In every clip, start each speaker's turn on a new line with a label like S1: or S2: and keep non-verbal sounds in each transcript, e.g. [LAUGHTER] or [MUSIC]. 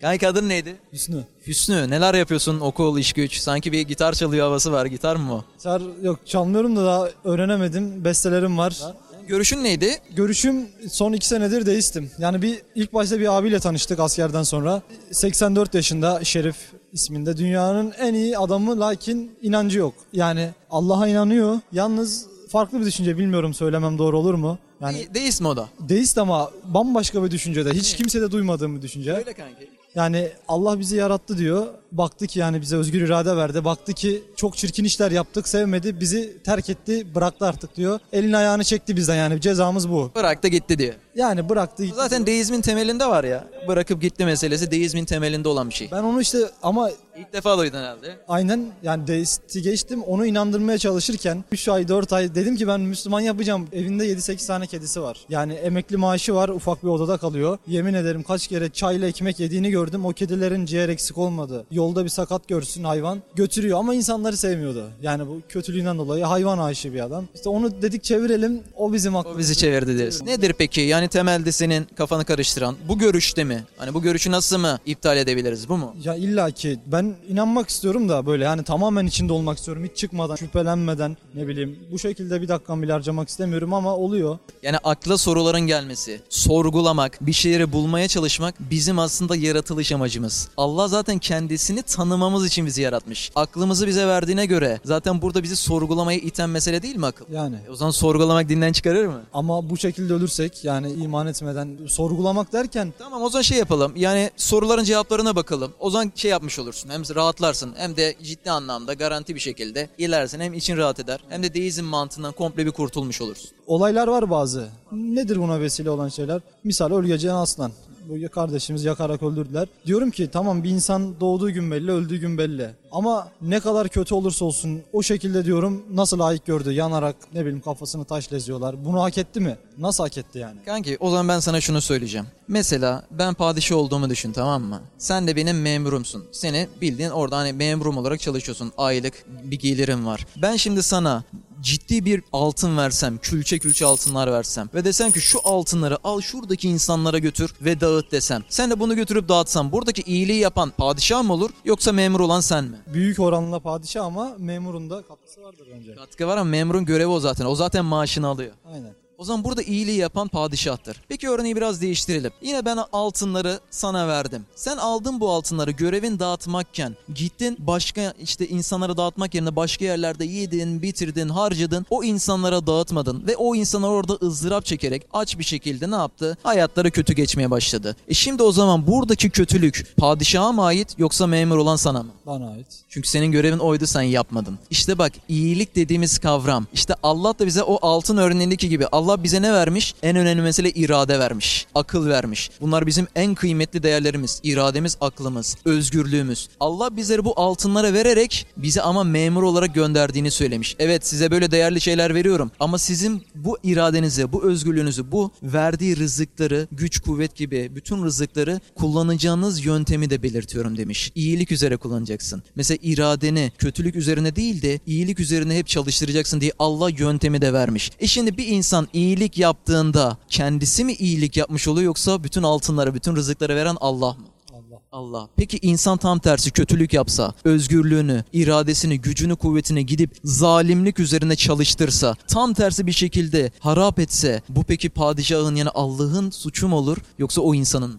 S1: Kanka adın neydi?
S2: Hüsnü.
S1: Hüsnü neler yapıyorsun okul iş güç sanki bir gitar çalıyor havası var gitar mı o?
S2: Gitar yok çalmıyorum da daha öğrenemedim. Bestelerim var.
S1: Görüşün neydi?
S2: Görüşüm son iki senedir deistim. Yani bir ilk başta bir abiyle tanıştık askerden sonra. 84 yaşında Şerif isminde dünyanın en iyi adamı lakin inancı yok. Yani Allah'a inanıyor. Yalnız farklı bir düşünce bilmiyorum söylemem doğru olur mu? Yani
S1: De- deist mi o da?
S2: deist ama bambaşka bir düşüncede. Hiç kimsede duymadığım bir düşünce.
S1: Öyle kanki.
S2: Yani Allah bizi yarattı diyor. Baktı ki yani bize özgür irade verdi. Baktı ki çok çirkin işler yaptık, sevmedi, bizi terk etti, bıraktı artık diyor. Elini ayağını çekti bizden yani cezamız bu.
S1: Bıraktı gitti diyor.
S2: Yani bıraktı. gitti.
S1: Zaten deizmin temelinde var ya. Bırakıp gitti meselesi deizmin temelinde olan bir şey.
S2: Ben onu işte ama
S1: İlk defa duydun herhalde.
S2: aynen yani deisti geçtim onu inandırmaya çalışırken 3 ay 4 ay dedim ki ben Müslüman yapacağım. Evinde 7-8 tane kedisi var. Yani emekli maaşı var ufak bir odada kalıyor. Yemin ederim kaç kere çayla ekmek yediğini gördüm. O kedilerin ciğer eksik olmadı. Yolda bir sakat görsün hayvan götürüyor ama insanları sevmiyordu. Yani bu kötülüğünden dolayı hayvan aşığı bir adam. İşte onu dedik çevirelim o bizim
S1: O
S2: aklımızda.
S1: bizi çevirdi diyorsun. Nedir peki yani temelde senin kafanı karıştıran bu görüşte mi? Hani bu görüşü nasıl mı iptal edebiliriz bu mu?
S2: Ya illa ki ben inanmak istiyorum da böyle yani tamamen içinde olmak istiyorum. Hiç çıkmadan, şüphelenmeden ne bileyim bu şekilde bir dakikam bile harcamak istemiyorum ama oluyor.
S1: Yani akla soruların gelmesi, sorgulamak, bir şeyleri bulmaya çalışmak bizim aslında yaratılış amacımız. Allah zaten kendisini tanımamız için bizi yaratmış. Aklımızı bize verdiğine göre zaten burada bizi sorgulamaya iten mesele değil mi akıl?
S2: Yani
S1: E o zaman sorgulamak dinden çıkarır mı?
S2: ama bu şekilde ölürsek yani iman etmeden sorgulamak derken
S1: Tamam o zaman şey yapalım. Yani soruların cevaplarına bakalım. O zaman şey yapmış olursun. Hem rahatlarsın hem de ciddi anlamda garanti bir şekilde ilersin. Hem için rahat eder hem de deizm mantığından komple bir kurtulmuş olursun.
S2: olaylar var bazı. Nedir buna vesile olan şeyler? Misal Ölgece'nin Aslan. Bu kardeşimiz yakarak öldürdüler. Diyorum ki tamam bir insan doğduğu gün belli, öldüğü gün belli. Ama ne kadar kötü olursa olsun o şekilde diyorum nasıl layık gördü? Yanarak ne bileyim kafasını taşla eziyorlar. Bunu hak etti mi? Nasıl hak etti yani?
S1: Kanki o zaman ben sana şunu söyleyeceğim. Mesela ben padişah olduğumu düşün tamam mı? Sen de benim memurumsun. Seni bildiğin orada hani memurum olarak çalışıyorsun. Aylık bir gelirim var. Ben şimdi sana ciddi bir altın versem, külçe külçe altınlar versem ve desem ki şu altınları al şuradaki insanlara götür ve dağıt desem. Sen de bunu götürüp dağıtsan buradaki iyiliği yapan padişah mı olur yoksa memur olan sen mi?
S2: Büyük oranla padişah ama memurun da katkısı vardır bence.
S1: Katkı var ama memurun görevi o zaten. O zaten maaşını alıyor.
S2: Aynen.
S1: O zaman burada iyiliği yapan padişahtır. Peki örneği biraz değiştirelim. Yine ben altınları sana verdim. Sen aldın bu altınları görevin dağıtmakken gittin başka işte insanlara dağıtmak yerine başka yerlerde yedin, bitirdin, harcadın. O insanlara dağıtmadın ve o insanlar orada ızdırap çekerek aç bir şekilde ne yaptı? Hayatları kötü geçmeye başladı. E şimdi o zaman buradaki kötülük padişaha mı ait yoksa memur olan sana mı?
S2: Bana ait.
S1: Çünkü senin görevin oydu sen yapmadın. İşte bak iyilik dediğimiz kavram. İşte Allah da bize o altın örneğindeki gibi Allah bize ne vermiş? En önemli mesele irade vermiş. Akıl vermiş. Bunlar bizim en kıymetli değerlerimiz. İrademiz, aklımız, özgürlüğümüz. Allah bizleri bu altınlara vererek bizi ama memur olarak gönderdiğini söylemiş. Evet size böyle değerli şeyler veriyorum ama sizin bu iradenizi, bu özgürlüğünüzü, bu verdiği rızıkları, güç, kuvvet gibi bütün rızıkları kullanacağınız yöntemi de belirtiyorum demiş. İyilik üzere kullanacaksın. Mesela iradeni kötülük üzerine değil de iyilik üzerine hep çalıştıracaksın diye Allah yöntemi de vermiş. E şimdi bir insan iyilik yaptığında kendisi mi iyilik yapmış oluyor yoksa bütün altınları, bütün rızıkları veren Allah mı?
S2: Allah.
S1: Allah. Peki insan tam tersi kötülük yapsa, özgürlüğünü, iradesini, gücünü, kuvvetini gidip zalimlik üzerine çalıştırsa, tam tersi bir şekilde harap etse, bu peki padişahın yani Allah'ın suçu mu olur yoksa o insanın mı?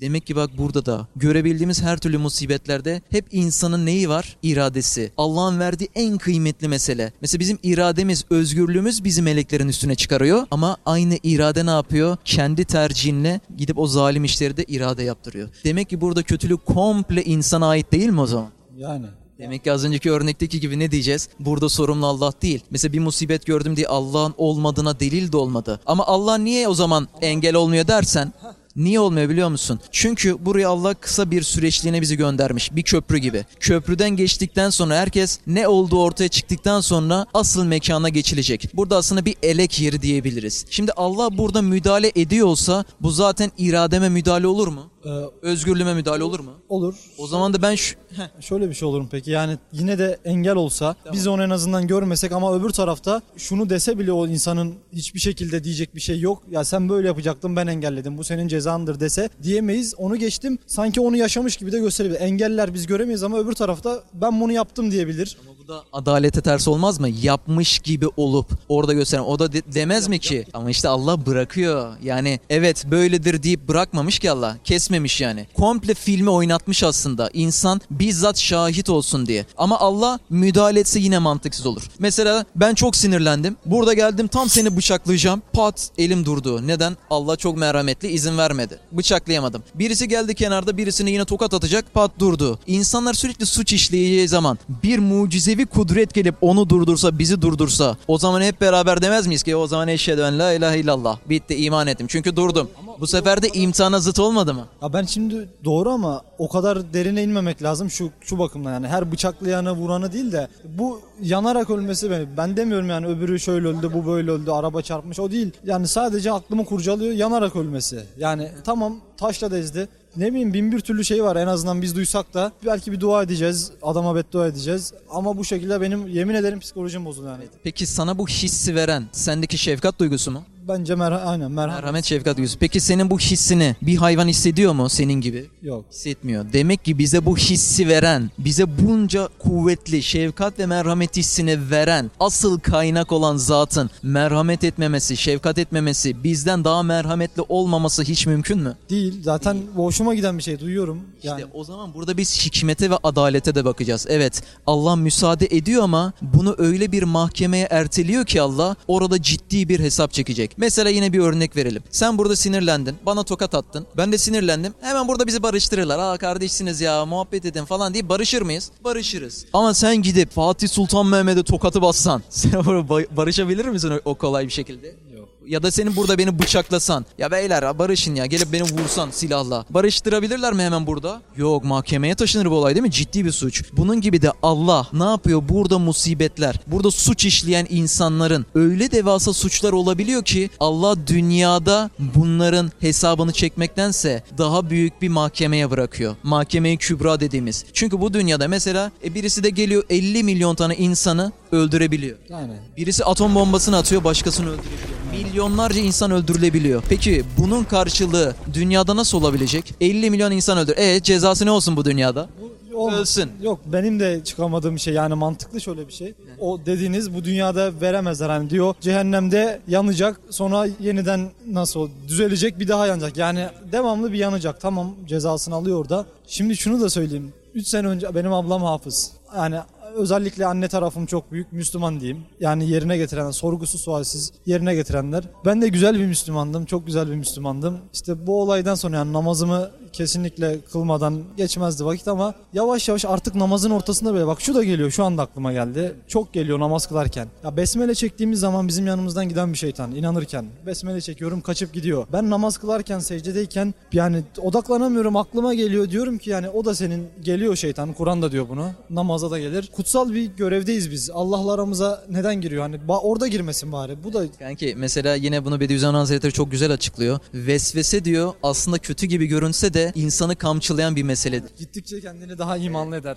S1: Demek ki bak burada da görebildiğimiz her türlü musibetlerde hep insanın neyi var? İradesi. Allah'ın verdiği en kıymetli mesele. Mesela bizim irademiz, özgürlüğümüz bizi meleklerin üstüne çıkarıyor ama aynı irade ne yapıyor? Kendi tercihinle gidip o zalim işleri de irade yaptırıyor. Demek ki burada kötülük komple insana ait değil mi o zaman?
S2: Yani.
S1: Demek ki az önceki örnekteki gibi ne diyeceğiz? Burada sorumlu Allah değil. Mesela bir musibet gördüm diye Allah'ın olmadığına delil de olmadı. Ama Allah niye o zaman engel olmuyor dersen Niye olmuyor biliyor musun? Çünkü buraya Allah kısa bir süreçliğine bizi göndermiş. Bir köprü gibi. Köprüden geçtikten sonra herkes ne olduğu ortaya çıktıktan sonra asıl mekana geçilecek. Burada aslında bir elek yeri diyebiliriz. Şimdi Allah burada müdahale ediyor olsa bu zaten irademe müdahale olur mu?
S2: Ee,
S1: Özgürlüğüme müdahale olur mu?
S2: olur.
S1: O zaman da ben şu... Heh.
S2: Şöyle bir şey olur mu peki? Yani yine de engel olsa biz onu en azından görmesek ama öbür tarafta şunu dese bile o insanın hiçbir şekilde diyecek bir şey yok. Ya sen böyle yapacaktın ben engelledim. Bu senin cezan cezandır dese diyemeyiz. Onu geçtim sanki onu yaşamış gibi de gösterebilir. Engeller biz göremeyiz ama öbür tarafta ben bunu yaptım diyebilir.
S1: Ama bu da adalete ters olmaz mı? Yapmış gibi olup orada gösteren o da de- demez mi ki? Ama işte Allah bırakıyor. Yani evet böyledir deyip bırakmamış ki Allah. Kesmemiş yani. Komple filmi oynatmış aslında. İnsan bizzat şahit olsun diye. Ama Allah müdahale etse yine mantıksız olur. Mesela ben çok sinirlendim. Burada geldim tam seni bıçaklayacağım. Pat elim durdu. Neden? Allah çok merhametli izin vermedi. Bıçaklayamadım. Birisi geldi kenarda birisine yine tokat atacak. Pat durdu. İnsanlar sürekli suç işleyeceği zaman bir mucizevi kudret gelip onu durdursa, bizi durdursa o zaman hep beraber demez miyiz ki o zaman eşhedü en la ilahe illallah. Bitti iman ettim. Çünkü durdum. Bu sefer de imtihana zıt olmadı mı?
S2: Ya ben şimdi doğru ama o kadar derine inmemek lazım şu şu bakımdan. Yani her bıçaklayanı vuranı değil de bu yanarak ölmesi beni ben demiyorum yani öbürü şöyle öldü bu böyle öldü araba çarpmış o değil. Yani sadece aklımı kurcalıyor yanarak ölmesi. Yani tamam taşla ezdi ne bileyim bin bir türlü şey var. En azından biz duysak da belki bir dua edeceğiz adama beddua edeceğiz. Ama bu şekilde benim yemin ederim psikolojim bozuldu yani.
S1: Peki sana bu hissi veren sendeki şefkat duygusu mu?
S2: Bence merha aynen merhamet
S1: Merhamet şefkat duygusu. Peki senin bu hissini bir hayvan hissediyor mu senin gibi?
S2: yok
S1: Hissetmiyor. Demek ki bize bu hissi veren, bize bunca kuvvetli şefkat ve merhamet hissini veren, asıl kaynak olan zatın merhamet etmemesi, şefkat etmemesi, bizden daha merhametli olmaması hiç mümkün mü?
S2: değil zaten hoşuma giden bir şey duyuyorum yani
S1: İşte o zaman burada biz hikmete ve adalete de bakacağız. Evet Allah müsaade ediyor ama bunu öyle bir mahkemeye erteliyor ki Allah orada ciddi bir hesap çekecek. Mesela yine bir örnek verelim. Sen burada sinirlendin, bana tokat attın. Ben de sinirlendim. Hemen burada bizi barıştırırlar. Aa kardeşsiniz ya muhabbet edin falan diye barışır mıyız? Barışırız. Ama sen gidip Fatih Sultan Mehmet'e tokatı bassan [LAUGHS] sen barışabilir misin o kolay bir şekilde? Ya da senin burada beni bıçaklasan. Ya beyler barışın ya gelip beni vursan silahla. Barıştırabilirler mi hemen burada? Yok mahkemeye taşınır bu olay değil mi? Ciddi bir suç. Bunun gibi de Allah ne yapıyor? Burada musibetler, burada suç işleyen insanların öyle devasa suçlar olabiliyor ki Allah dünyada bunların hesabını çekmektense daha büyük bir mahkemeye bırakıyor. Mahkemeyi kübra dediğimiz. Çünkü bu dünyada mesela e, birisi de geliyor 50 milyon tane insanı öldürebiliyor.
S2: yani
S1: Birisi atom bombasını atıyor başkasını öldürebiliyor. Milyonlarca insan öldürülebiliyor. Peki bunun karşılığı dünyada nasıl olabilecek? 50 milyon insan öldür. E cezası ne olsun bu dünyada?
S2: Olmaz.
S1: Ölsün.
S2: Yok benim de çıkamadığım bir şey yani mantıklı şöyle bir şey. O dediğiniz bu dünyada veremezler hani diyor cehennemde yanacak sonra yeniden nasıl düzelecek bir daha yanacak. Yani devamlı bir yanacak tamam cezasını alıyor orada. Şimdi şunu da söyleyeyim. 3 sene önce benim ablam hafız. Yani özellikle anne tarafım çok büyük Müslüman diyeyim. Yani yerine getirenler, sorgusu sualsiz yerine getirenler. Ben de güzel bir Müslümandım, çok güzel bir Müslümandım. İşte bu olaydan sonra yani namazımı kesinlikle kılmadan geçmezdi vakit ama yavaş yavaş artık namazın ortasında böyle bak şu da geliyor şu anda aklıma geldi. Çok geliyor namaz kılarken. Ya besmele çektiğimiz zaman bizim yanımızdan giden bir şeytan inanırken. Besmele çekiyorum kaçıp gidiyor. Ben namaz kılarken secdedeyken yani odaklanamıyorum aklıma geliyor diyorum ki yani o da senin geliyor şeytan. Kur'an da diyor bunu. Namaza da gelir. Kutsal bir görevdeyiz biz. Allah'la aramıza neden giriyor? Hani orada girmesin bari. Bu da
S1: Kanki mesela yine bunu Bediüzzaman Hazretleri çok güzel açıklıyor. Vesvese diyor aslında kötü gibi görünse de insanı kamçılayan bir meseledir.
S2: gittikçe kendini daha imanlı eder.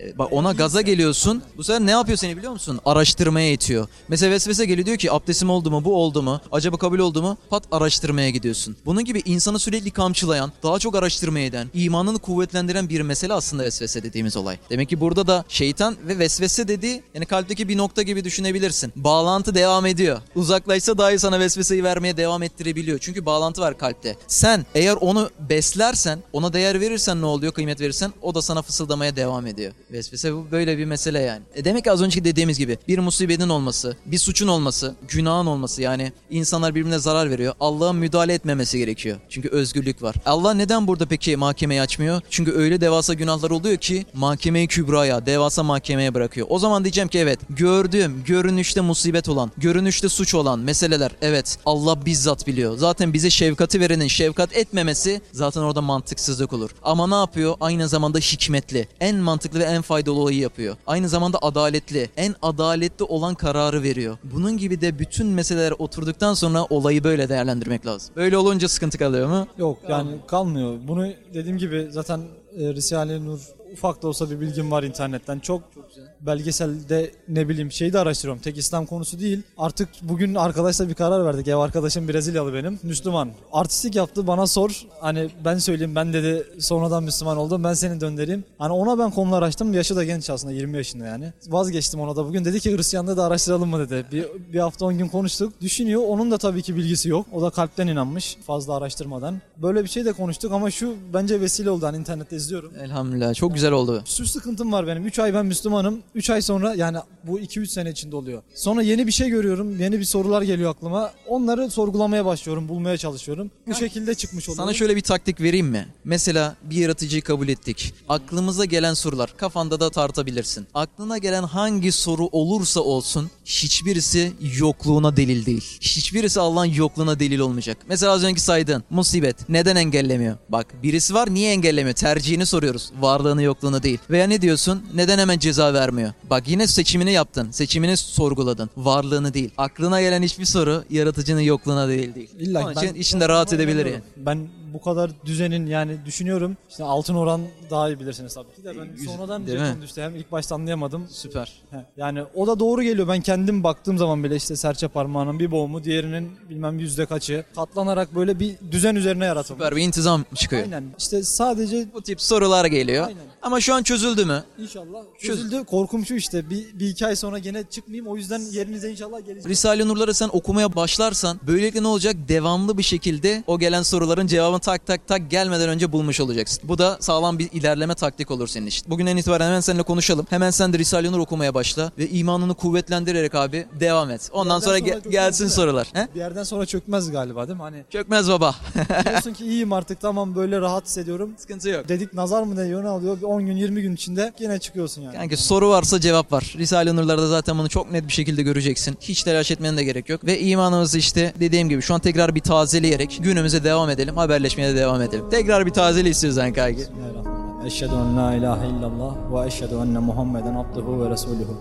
S1: E, Bak ona gaza geliyorsun. Bu sefer ne yapıyor seni biliyor musun? Araştırmaya itiyor. Mesela vesvese geliyor diyor ki abdestim oldu mu? Bu oldu mu? Acaba kabul oldu mu? Pat araştırmaya gidiyorsun. Bunun gibi insanı sürekli kamçılayan, daha çok araştırmaya eden, imanını kuvvetlendiren bir mesele aslında vesvese dediğimiz olay. Demek ki burada da şeytan ve vesvese dediği yani kalpteki bir nokta gibi düşünebilirsin. Bağlantı devam ediyor. Uzaklaşsa dahi sana vesveseyi vermeye devam ettirebiliyor. Çünkü bağlantı var kalpte. Sen eğer onu beslersen, ona değer verirsen ne oluyor? Kıymet verirsen o da sana fısıldamaya devam ediyor. Vesvese bu böyle bir mesele yani. E demek ki az önceki dediğimiz gibi bir musibetin olması, bir suçun olması, günahın olması yani insanlar birbirine zarar veriyor. Allah'ın müdahale etmemesi gerekiyor. Çünkü özgürlük var. Allah neden burada peki mahkemeyi açmıyor? Çünkü öyle devasa günahlar oluyor ki mahkemeyi kübraya, devasa mahkemeye bırakıyor. O zaman diyeceğim ki evet gördüğüm, görünüşte musibet olan, görünüşte suç olan meseleler evet Allah bizzat biliyor. Zaten bize şefkati verenin şefkat etmemesi zaten orada mantıksızlık olur. Ama ne yapıyor? Aynı zamanda hikmetli. En mantıklı ve en faydalı olayı yapıyor. Aynı zamanda adaletli. En adaletli olan kararı veriyor. Bunun gibi de bütün meseleler oturduktan sonra olayı böyle değerlendirmek lazım. Böyle olunca sıkıntı kalıyor mu?
S2: Yok yani kalmıyor. Bunu dediğim gibi zaten e, Risale-i Nur ufak da olsa bir bilgim var internetten. Çok, belgeselde ne bileyim şeyi de araştırıyorum. Tek İslam konusu değil. Artık bugün arkadaşla bir karar verdik. Ev arkadaşım Brezilyalı benim. Müslüman. Artistik yaptı bana sor. Hani ben söyleyeyim ben dedi sonradan Müslüman oldum. Ben seni döndüreyim. Hani ona ben konular açtım. Yaşı da genç aslında 20 yaşında yani. Vazgeçtim ona da bugün. Dedi ki Hristiyanlığı da araştıralım mı dedi. Bir, bir hafta 10 gün konuştuk. Düşünüyor. Onun da tabii ki bilgisi yok. O da kalpten inanmış. Fazla araştırmadan. Böyle bir şey de konuştuk ama şu bence vesile oldu. Hani internette izliyorum.
S1: Elhamdülillah çok güzel oldu.
S2: Şu sıkıntım var benim. 3 ay ben Müslümanım. 3 ay sonra yani bu 2-3 sene içinde oluyor. Sonra yeni bir şey görüyorum. Yeni bir sorular geliyor aklıma. Onları sorgulamaya başlıyorum. Bulmaya çalışıyorum. Bu şekilde çıkmış oluyor.
S1: Sana şöyle bir taktik vereyim mi? Mesela bir yaratıcıyı kabul ettik. Aklımıza gelen sorular kafanda da tartabilirsin. Aklına gelen hangi soru olursa olsun hiçbirisi yokluğuna delil değil. Hiçbirisi Allah'ın yokluğuna delil olmayacak. Mesela az önce saydığın musibet neden engellemiyor? Bak birisi var niye engellemiyor? Tercihini soruyoruz. Varlığını yokluğunu değil. Veya ne diyorsun? Neden hemen ceza vermiyor? Bak yine seçimini yaptın. Seçimini sorguladın. Varlığını değil. Aklına gelen hiçbir soru yaratıcının yokluğuna değil değil.
S2: İlla
S1: Onun
S2: ben-
S1: için içinde rahat
S2: ben
S1: edebilir yani.
S2: Ben bu kadar düzenin yani düşünüyorum. İşte altın oran daha iyi bilirsiniz tabii ki de ben
S1: Güzel,
S2: sonradan
S1: değil mi?
S2: düştü. Hem ilk başta anlayamadım.
S1: Süper.
S2: He, Yani o da doğru geliyor. Ben kendim baktığım zaman bile işte serçe parmağının bir boğumu, diğerinin bilmem yüzde kaçı katlanarak böyle bir düzen üzerine yaratılmış.
S1: Süper bir intizam çıkıyor.
S2: Aynen. İşte sadece
S1: Bu tip sorular geliyor.
S2: Aynen.
S1: Ama şu an çözüldü mü?
S2: inşallah çözüldü. Korkum şu işte bir, bir iki ay sonra gene çıkmayayım. O yüzden yerinize inşallah gelecek.
S1: Risale-i Nur'ları sen okumaya başlarsan böylelikle ne olacak? Devamlı bir şekilde o gelen soruların cevabını tak tak tak gelmeden önce bulmuş olacaksın. Bu da sağlam bir ilerleme taktik olur senin için. Bugünden itibaren hemen seninle konuşalım. Hemen sen de Risale-i Nur okumaya başla ve imanını kuvvetlendirerek abi devam et. Ondan sonra, ge-
S2: çok
S1: gelsin sorular. He?
S2: Bir yerden sonra çökmez galiba değil mi? Hani
S1: Çökmez baba. [LAUGHS]
S2: diyorsun ki iyiyim artık tamam böyle rahat hissediyorum.
S1: Sıkıntı yok.
S2: Dedik nazar mı ne ne alıyor? Bir 10 gün 20 gün içinde yine çıkıyorsun yani.
S1: Kanka soru varsa cevap var. Risale-i Nur'larda zaten bunu çok net bir şekilde göreceksin. Hiç telaş etmenin de gerek yok. Ve imanımızı işte dediğim gibi şu an tekrar bir tazeleyerek günümüze devam edelim. Haberleşmeye de devam edelim. Tekrar bir tazeli istiyorsan kanki.
S2: Bismillahirrahmanirrahim. Eşhedü en la ilahe illallah ve eşhedü enne Muhammeden abduhu ve resuluhu.